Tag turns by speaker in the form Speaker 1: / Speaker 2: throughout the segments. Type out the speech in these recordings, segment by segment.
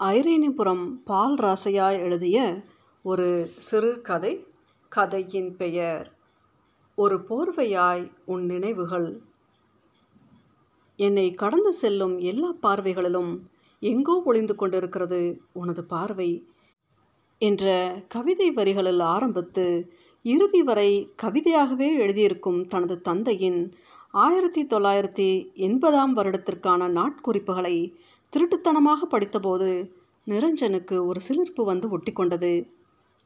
Speaker 1: ஐரேனிபுரம் பால் ராசையா எழுதிய ஒரு சிறு கதை கதையின் பெயர் ஒரு போர்வையாய் உன் நினைவுகள் என்னை கடந்து செல்லும் எல்லா பார்வைகளிலும் எங்கோ ஒளிந்து கொண்டிருக்கிறது உனது பார்வை என்ற கவிதை வரிகளில் ஆரம்பித்து இறுதி வரை கவிதையாகவே எழுதியிருக்கும் தனது தந்தையின் ஆயிரத்தி தொள்ளாயிரத்தி எண்பதாம் வருடத்திற்கான நாட்குறிப்புகளை திருட்டுத்தனமாக படித்தபோது நிரஞ்சனுக்கு ஒரு சிலிர்ப்பு வந்து ஒட்டிக்கொண்டது.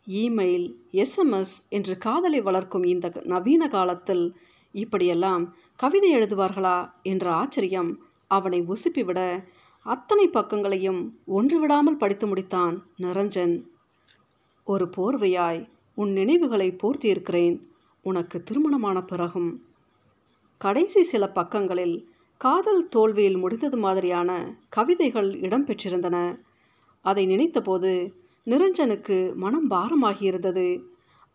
Speaker 1: இமெயில் எஸ்எம்எஸ் என்று காதலை வளர்க்கும் இந்த நவீன காலத்தில் இப்படியெல்லாம் கவிதை எழுதுவார்களா என்ற ஆச்சரியம் அவனை உசுப்பிவிட அத்தனை பக்கங்களையும் ஒன்று விடாமல் படித்து முடித்தான் நிரஞ்சன். ஒரு போர்வையாய் உன் நினைவுகளை போர்த்தியிருக்கிறேன். உனக்கு திருமணமான பிறகும். கடைசி சில பக்கங்களில் காதல் தோல்வியில் முடிந்தது மாதிரியான கவிதைகள் இடம்பெற்றிருந்தன. அதை நினைத்தபோது நிரஞ்சனுக்கு மனம் பாரமாகியிருந்தது.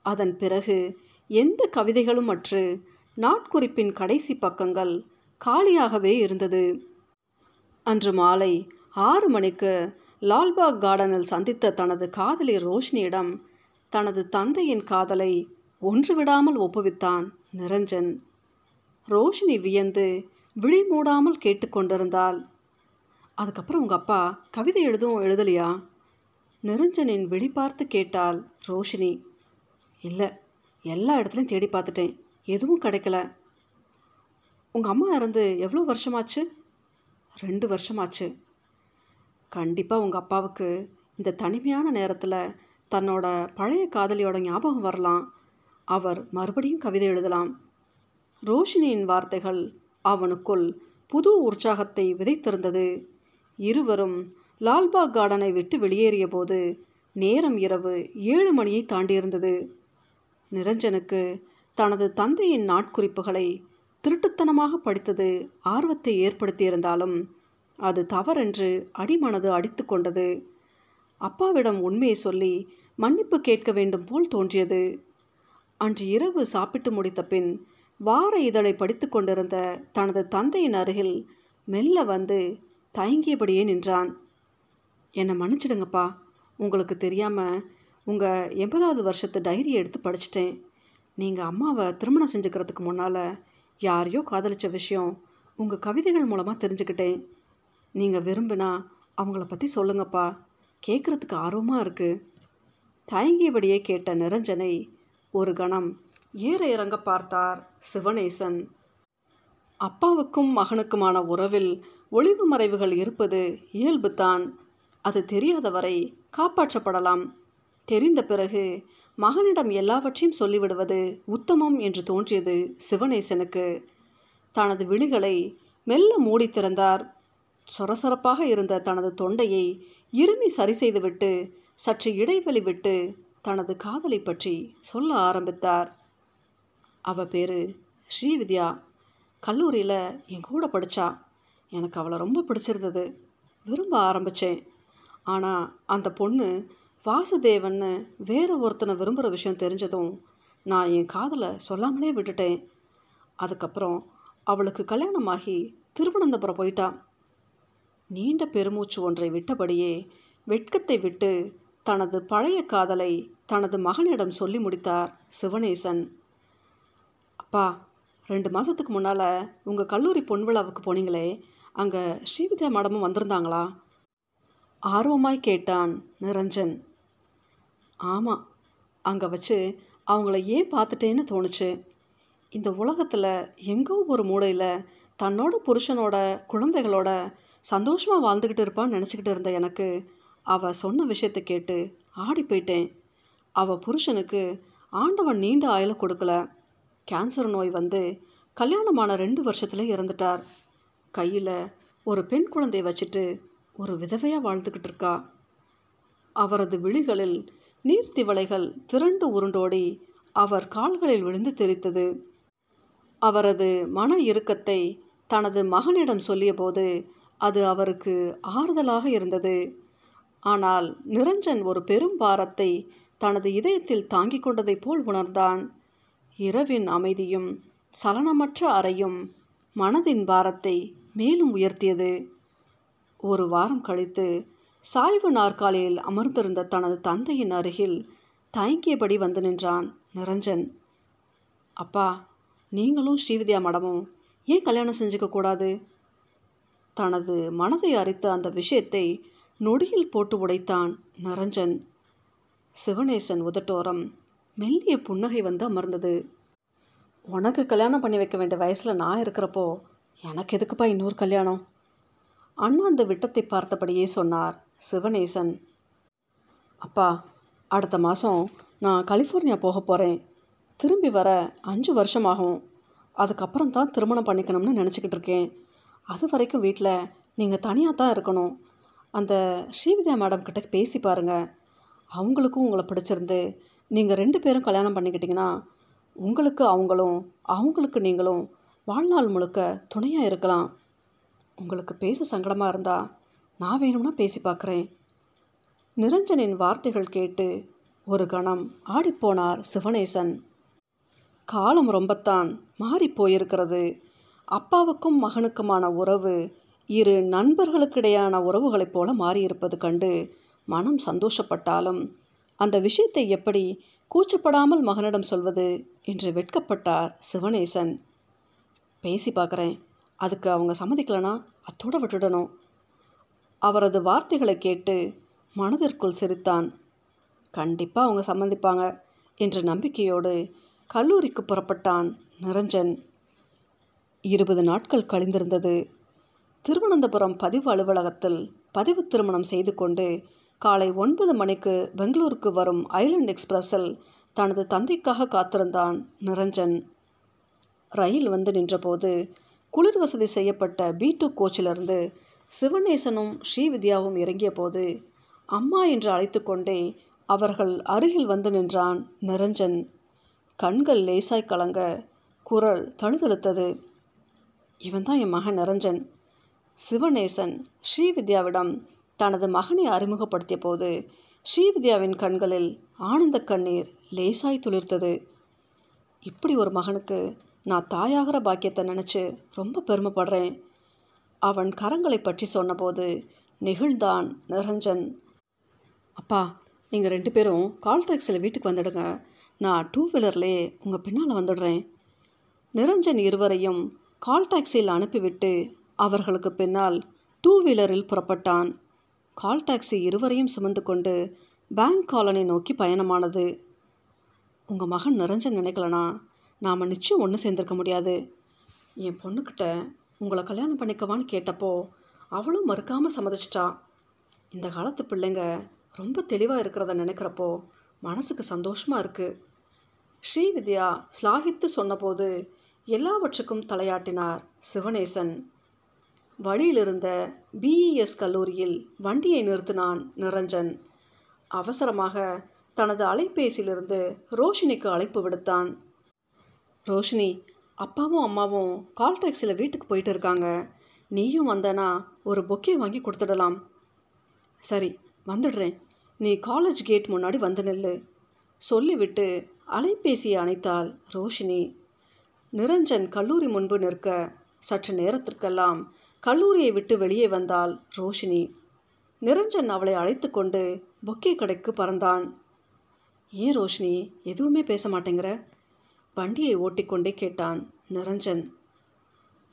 Speaker 1: அதன் பிறகு எந்த கவிதைகளும் அற்று நாட்குறிப்பின் கடைசி பக்கங்கள் காலியாகவே இருந்தது. அன்று மாலை ஆறு மணிக்கு லால்பாக் கார்டனில் சந்தித்த தனது காதலி ரோஷினியிடம் தனது தந்தையின் காதலை ஒன்று விடாமல் ஒப்புவித்தான் நிரஞ்சன். ரோஷினி வியந்து விழி மூடாமல் கேட்டுக்கொண்டிருந்தாள் அதுக்கப்புறம் உங்கள் அப்பா கவிதை எழுதும் எழுதலையா? நிரஞ்சனின் விழி பார்த்து கேட்டாள் ரோஷினி. இல்லை எல்லா இடத்துலையும் தேடி பார்த்துட்டேன். எதுவும் கிடைக்கல. உங்கள் அம்மா இறந்து எவ்வளோ வருஷமாச்சு? ரெண்டு வருஷமாச்சு. கண்டிப்பாக உங்கள் அப்பாவுக்கு இந்த தனிமையான நேரத்தில் தன்னோட பழைய காதலியோட ஞாபகம் வரலாம். அவர் மறுபடியும் கவிதை எழுதலாம். ரோஷினியின் வார்த்தைகள் அவனுக்குள் புது உற்சாகத்தை விதைத்திருந்தது. இருவரும் லால்பாக் கார்டனை விட்டு வெளியேறிய போது நேரம் இரவு ஏழு மணியை தாண்டியிருந்தது. நிரஞ்சனுக்கு தனது தந்தையின் நாட்குறிப்புகளை திருட்டுத்தனமாக படித்தது ஆர்வத்தை ஏற்படுத்தியிருந்தாலும் அது தவறென்று அடிமனது அடித்து கொண்டது. அப்பாவிடம் உண்மையை சொல்லி மன்னிப்பு கேட்க வேண்டும் போல் தோன்றியது. அன்று இரவு சாப்பிட்டு முடித்த பின் வார இதழை படித்து கொண்டிருந்த தனது தந்தையின் அருகில் மெல்ல வந்து தயங்கியபடியே நின்றான். என்னை மன்னிச்சிடுங்கப்பா. உங்களுக்கு தெரியாமல் உங்கள் எண்பதாவது வருஷத்து டைரியை எடுத்து படிச்சிட்டேன். நீங்கள் அம்மாவை திருமணம் செஞ்சுக்கிறதுக்கு முன்னால் யாரையோ காதலித்த விஷயம் உங்கள் கவிதைகள் மூலமாக தெரிஞ்சுக்கிட்டேன். நீங்கள் விரும்பினா அவங்கள பற்றி சொல்லுங்கப்பா. கேட்குறதுக்கு ஆர்வமாக இருக்குது தயங்கியபடியே கேட்ட நிரஞ்சனை ஒரு கணம் ஏற இறங்க பார்த்தார் சிவனேசன். அப்பாவுக்கும் மகனுக்குமான உறவில் ஒளிவு மறைவுகள் இருப்பது இயல்புதான். அது தெரியாதவரை காப்பாற்றப்படலாம். தெரிந்த பிறகு மகனிடம் எல்லாவற்றையும் சொல்லிவிடுவது உத்தமம் என்று தோன்றியது சிவனேசனுக்கு. தனது விழிகளை மெல்ல மூடி திறந்தார். சொரசொரப்பாக இருந்த தனது தொண்டையை இருமி சரி செய்துவிட்டு சற்று இடைவெளி விட்டு தனது காதலை பற்றி சொல்ல ஆரம்பித்தார். அவள் பேர் ஸ்ரீவித்யா. கல்லூரியில் என் கூட படித்தா எனக்கு அவளை ரொம்ப பிடிச்சிருந்தது. விரும்ப ஆரம்பித்தேன் ஆனால் அந்த பொண்ணு வாசுதேவன்னு வேறு ஒருத்தனை விரும்புகிற விஷயம் தெரிஞ்சதும் நான் என் காதலை சொல்லாமலே விட்டுட்டேன். அதுக்கப்புறம் அவளுக்கு கல்யாணமாகி திருவனந்தபுரம் போயிட்டா. நீண்ட பெருமூச்சு ஒன்றை விட்டபடியே வெட்கத்தை விட்டு தனது பழைய காதலை தனது மகனிடம் சொல்லி முடித்தார் சிவனேசன். அப்பா ரெண்டு மாதத்துக்கு முன்னால் உங்கள் கல்லூரி பொன் விழாவுக்கு போனீங்களே அங்கே ஸ்ரீவித்யா மேடமும் வந்திருந்தாங்களா? ஆர்வமாய் கேட்டான் நிரஞ்சன். ஆமாம் அங்கே வச்சு அவங்கள ஏன் பார்த்துட்டேன்னு தோணுச்சு. இந்த உலகத்தில் எங்கோ ஒரு மூலையில் தன்னோட புருஷனோட குழந்தைகளோட சந்தோஷமாக வாழ்ந்துக்கிட்டு இருப்பான்னு நினச்சிக்கிட்டு இருந்த எனக்கு அவள் சொன்ன விஷயத்தை கேட்டு ஆடி போயிட்டேன். அவள் புருஷனுக்கு ஆண்டவன் நீண்ட ஆயில கொடுக்கல. கேன்சர் நோய் வந்து கல்யாணமான ரெண்டு வருஷத்தில் இறந்துட்டார். கையில் ஒரு பெண் குழந்தையை வச்சுட்டு ஒரு விதவையாக வாழ்ந்துக்கிட்டு இருக்கா. அவரது விழிகளில் நீர்த்திவளைகள் திரண்டு உருண்டோடி அவர் கால்களில் விழுந்து தெரித்தது அவரது மன இறுக்கத்தை தனது மகனிடம் சொல்லியபோது அது அவருக்கு ஆறுதலாக இருந்தது. ஆனால் நிரஞ்சன் ஒரு பெரும் பாரத்தை தனது இதயத்தில் தாங்கிக் கொண்டதைப் போல் உணர்ந்தான். இரவின் அமைதியும் சலனமற்ற அறையும் மனதின் பாரத்தை மேலும் உயர்த்தியது. ஒரு வாரம் கழித்து சாய்வு நாற்காலியில் அமர்ந்திருந்த தனது தந்தையின் அருகில் தயங்கியபடி வந்து நின்றான் நிரஞ்சன். அப்பா நீங்களும் ஸ்ரீவித்யா மடமும் ஏன் கல்யாணம் செஞ்சுக்க கூடாது? தனது மனதை அறித்த அந்த விஷயத்தை நொடியில் போட்டு உடைத்தான் நரஞ்சன். சிவனேசன் உதட்டோரம் மெல்லிய புன்னகை வந்து அமர்ந்தது. உனக்கு கல்யாணம் பண்ணி வைக்க வேண்டிய வயசில் நான் இருக்கிறப்போ எனக்கு எதுக்குப்பா இன்னொரு கல்யாணம்? அண்ணா அந்த விட்டத்தை பார்த்தபடியே சொன்னார் சிவனேசன். அப்பா அடுத்த மாதம் நான் கலிஃபோர்னியா போக போகிறேன் திரும்பி வர அஞ்சு வருஷமாகும். அதுக்கப்புறம் தான் திருமணம் பண்ணிக்கணும்னு நினச்சிக்கிட்டு இருக்கேன். அது வரைக்கும் வீட்டில் நீங்கள் தனியாக தான் இருக்கணும். அந்த ஸ்ரீவித்யா மேடம் கிட்ட பேசி பாருங்கள் அவங்களுக்கும் உங்களை பிடிச்சிருந்து நீங்கள் ரெண்டு பேரும் கல்யாணம் பண்ணிக்கிட்டிங்கன்னா உங்களுக்கு அவங்களும் அவங்களுக்கு நீங்களும் வாழ்நாள் முழுக்க துணையாக இருக்கலாம். உங்களுக்கு பேச சங்கடமாக இருந்தால் நான் வேணும்னா பேசி பார்க்குறேன். நிரஞ்சனின் வார்த்தைகள் கேட்டு ஒரு கணம் ஆடிப்போனார் சிவனேசன். காலம் ரொம்பத்தான் மாறி போயிருக்கிறது. அப்பாவுக்கும் மகனுக்குமான உறவு இரு நண்பர்களுக்கிடையான உறவுகளைப் போல மாறியிருப்பது கண்டு மனம் சந்தோஷப்பட்டாலும் அந்த விஷயத்தை எப்படி கூச்சப்படாமல் மகனிடம் சொல்வது என்று வெட்கப்பட்டார் சிவனேசன். பேசி பார்க்குறேன். அதுக்கு அவங்க சம்மதிக்கலனா? அத்தோட விட்டுடணும். அவரது வார்த்தைகளை கேட்டு மனதிற்குள் சிரித்தான். கண்டிப்பாக அவங்க சம்மதிப்பாங்க என்ற நம்பிக்கையோடு கல்லூரிக்கு புறப்பட்டான் நிரஞ்சன். இருபது நாட்கள் கழிந்திருந்தது. திருவனந்தபுரம் பதிவு அலுவலகத்தில் பதிவு திருமணம் செய்து கொண்டு காலை ஒன்பது மணிக்கு பெங்களூருக்கு வரும் ஐலண்ட் எக்ஸ்பிரஸில் தனது தந்தைக்காக காத்திருந்தான் நிரஞ்சன். ரயில் வந்து நின்றபோது குளிர் வசதி செய்யப்பட்ட பி டூ கோச்சிலிருந்து சிவநேசனும் ஸ்ரீவித்யாவும் இறங்கிய போது அம்மா என்று அழைத்து கொண்டே அவர்கள் அருகில் வந்து நின்றான் நிரஞ்சன். கண்கள் லேசாய் கலங்க குரல் தழுதழுத்தது. இவன் தான் என் மகன் நிரஞ்சன். சிவநேசன் ஸ்ரீவித்யாவிடம் தனது மகனை அறிமுகப்படுத்திய போது ஸ்ரீவித்யாவின் கண்களில் ஆனந்த கண்ணீர் லேசாய் துளிர்த்தது. இப்படி ஒரு மகனுக்கு நான் தாயாகிற பாக்கியத்தை நினச்சி ரொம்ப பெருமைப்படுறேன். அவன் கரங்களை பற்றி சொன்னபோது நெகிழ்ந்தான் நிரஞ்சன். அப்பா நீங்கள் ரெண்டு பேரும் கால் டாக்ஸியில் வீட்டுக்கு வந்துடுங்க. நான் டூ வீலர்லேயே உங்கள் பின்னால் வந்துடுறேன். நிரஞ்சன் இருவரையும் கால் டாக்ஸியில் அனுப்பிவிட்டு அவர்களுக்கு பின்னால் டூ வீலரில் புறப்பட்டான். கால் டாக்ஸி இருவரையும் சுமந்து கொண்டு பேங்க் காலனி நோக்கி பயணமானது. உங்கள் மகன் நிறைஞ்ச நினைக்கலனா நாம் நிச்சயம் ஒன்று சேர்ந்துருக்க முடியாது. என் பொண்ணுக்கிட்ட உங்களை கல்யாணம் பண்ணிக்கவான்னு கேட்டப்போ அவளும் மறுக்காமல் சம்மதிச்சிட்டா. இந்த காலத்து பிள்ளைங்க ரொம்ப தெளிவாக இருக்கிறத நினைக்கிறப்போ மனசுக்கு சந்தோஷமாக இருக்குது ஸ்ரீவித்யா ஸ்லாகித்து சொன்னபோது எல்லாவற்றுக்கும் தலையாட்டினார் சிவனேசன். வழியிலிருந்த பிஇஎஸ் கல்லூரியில் வண்டியை நிறுத்தினான் நிரஞ்சன். அவசரமாக தனது அலைபேசியிலிருந்து ரோஷினிக்கு அழைப்பு விடுத்தான். ரோஷினி அப்பாவும் அம்மாவும் கால் டாக்ஸியில் வீட்டுக்கு போயிட்டு இருக்காங்க. நீயும் வந்தனா ஒரு பொக்கே வாங்கி கொடுத்துடலாம். சரி வந்துடுறேன். நீ காலேஜ் கேட் முன்னாடி வந்து நில்லு சொல்லிவிட்டு அலைபேசியை அணைத்தாள் ரோஷினி. நிரஞ்சன் கல்லூரி முன்பு நிற்க சற்று நேரத்திற்கெல்லாம் கல்லூரியை விட்டு வெளியே வந்தாள் ரோஷினி. நிரஞ்சன் அவளை அழைத்து கொண்டு பொக்கே கடைக்கு பறந்தான். ஏன் ரோஷினி எதுவுமே பேச மாட்டேங்கிற? வண்டியை ஓட்டிக்கொண்டே கேட்டான் நிரஞ்சன்.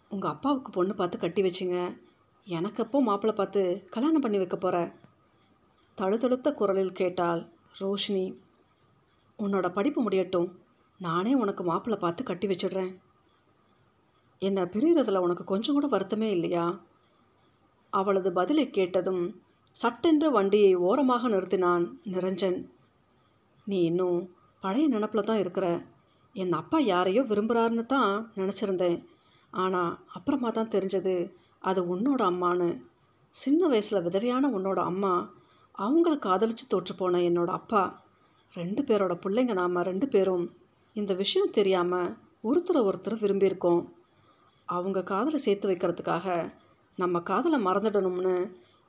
Speaker 1: உங்கள் அப்பாவுக்கு பொண்ணு பார்த்து கட்டி வச்சிங்க. எனக்கு அப்போ மாப்பிள்ளை பார்த்து கல்யாணம் பண்ணி வைக்க போகிற தழுதழுத்த குரலில் கேட்டாள் ரோஷினி. உன்னோட படிப்பு முடியட்டும். நானே உனக்கு மாப்பிள்ளை பார்த்து கட்டி வச்சிடுறேன். என்னை பிரிகிறதுல உனக்கு கொஞ்சம் கூட வருத்தமே இல்லையா? அவளது பதிலை கேட்டதும் சட்டென்று வண்டியை ஓரமாக நிறுத்தினான் நிரஞ்சன். நீ இன்னும் பழைய நினப்பில் தான் இருக்கிற. என் அப்பா யாரையோ விரும்புகிறாருன்னு தான் நினச்சிருந்தேன். ஆனால் அப்புறமா தான் தெரிஞ்சது அது உன்னோட அம்மான்னு. சின்ன வயசில் விதவையான உன்னோட அம்மா அவங்கள காதலித்து தோற்று போன என்னோட அப்பா. ரெண்டு பேரோட பிள்ளைங்க நாம் ரெண்டு பேரும். இந்த விஷயம் தெரியாமல் ஒருத்தரை ஒருத்தர் விரும்பியிருக்கோம். அவங்க காதலை சேர்த்து வைக்கிறதுக்காக நம்ம காதலை மறந்துடணும்னு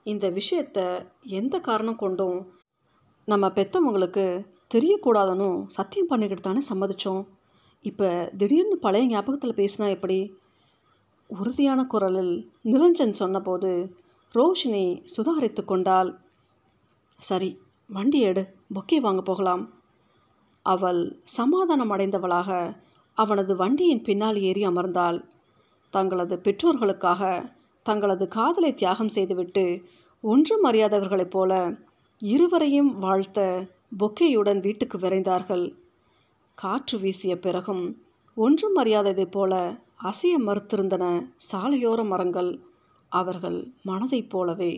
Speaker 1: இந்த விஷயத்த எந்த காரணம் கொண்டும் நம்ம பெற்றவங்களுக்கு தெரியக்கூடாதுன்னு சத்தியம் பண்ணிக்கிட்டு தானே சம்மதித்தோம் இப்போ திடீர்னு பழைய ஞாபகத்தில் பேசினா எப்படி? உறுதியான குரலில் நிரஞ்சன் சொன்னபோது ரோஷினி சுதாரித்து கொண்டாள். சரி வண்டி எடு பொக்கே வாங்க போகலாம். அவள் சமாதானம் அடைந்தவளாக அவனது வண்டியின் பின்னால் ஏறி அமர்ந்தாள். தங்களது பெற்றோர்களுக்காக தங்களது காதலை தியாகம் செய்துவிட்டு ஒன்றும் அறியாதவர்களைப் போல இருவரையும் வாழ்த்த பொக்கேயுடன் வீட்டுக்கு விரைந்தார்கள். காற்று வீசிய பிறகும் ஒன்றும் அறியாததைப் போல அசைய மறுத்திருந்தன சாலையோர மரங்கள். அவர்கள் மனதைப் போலவே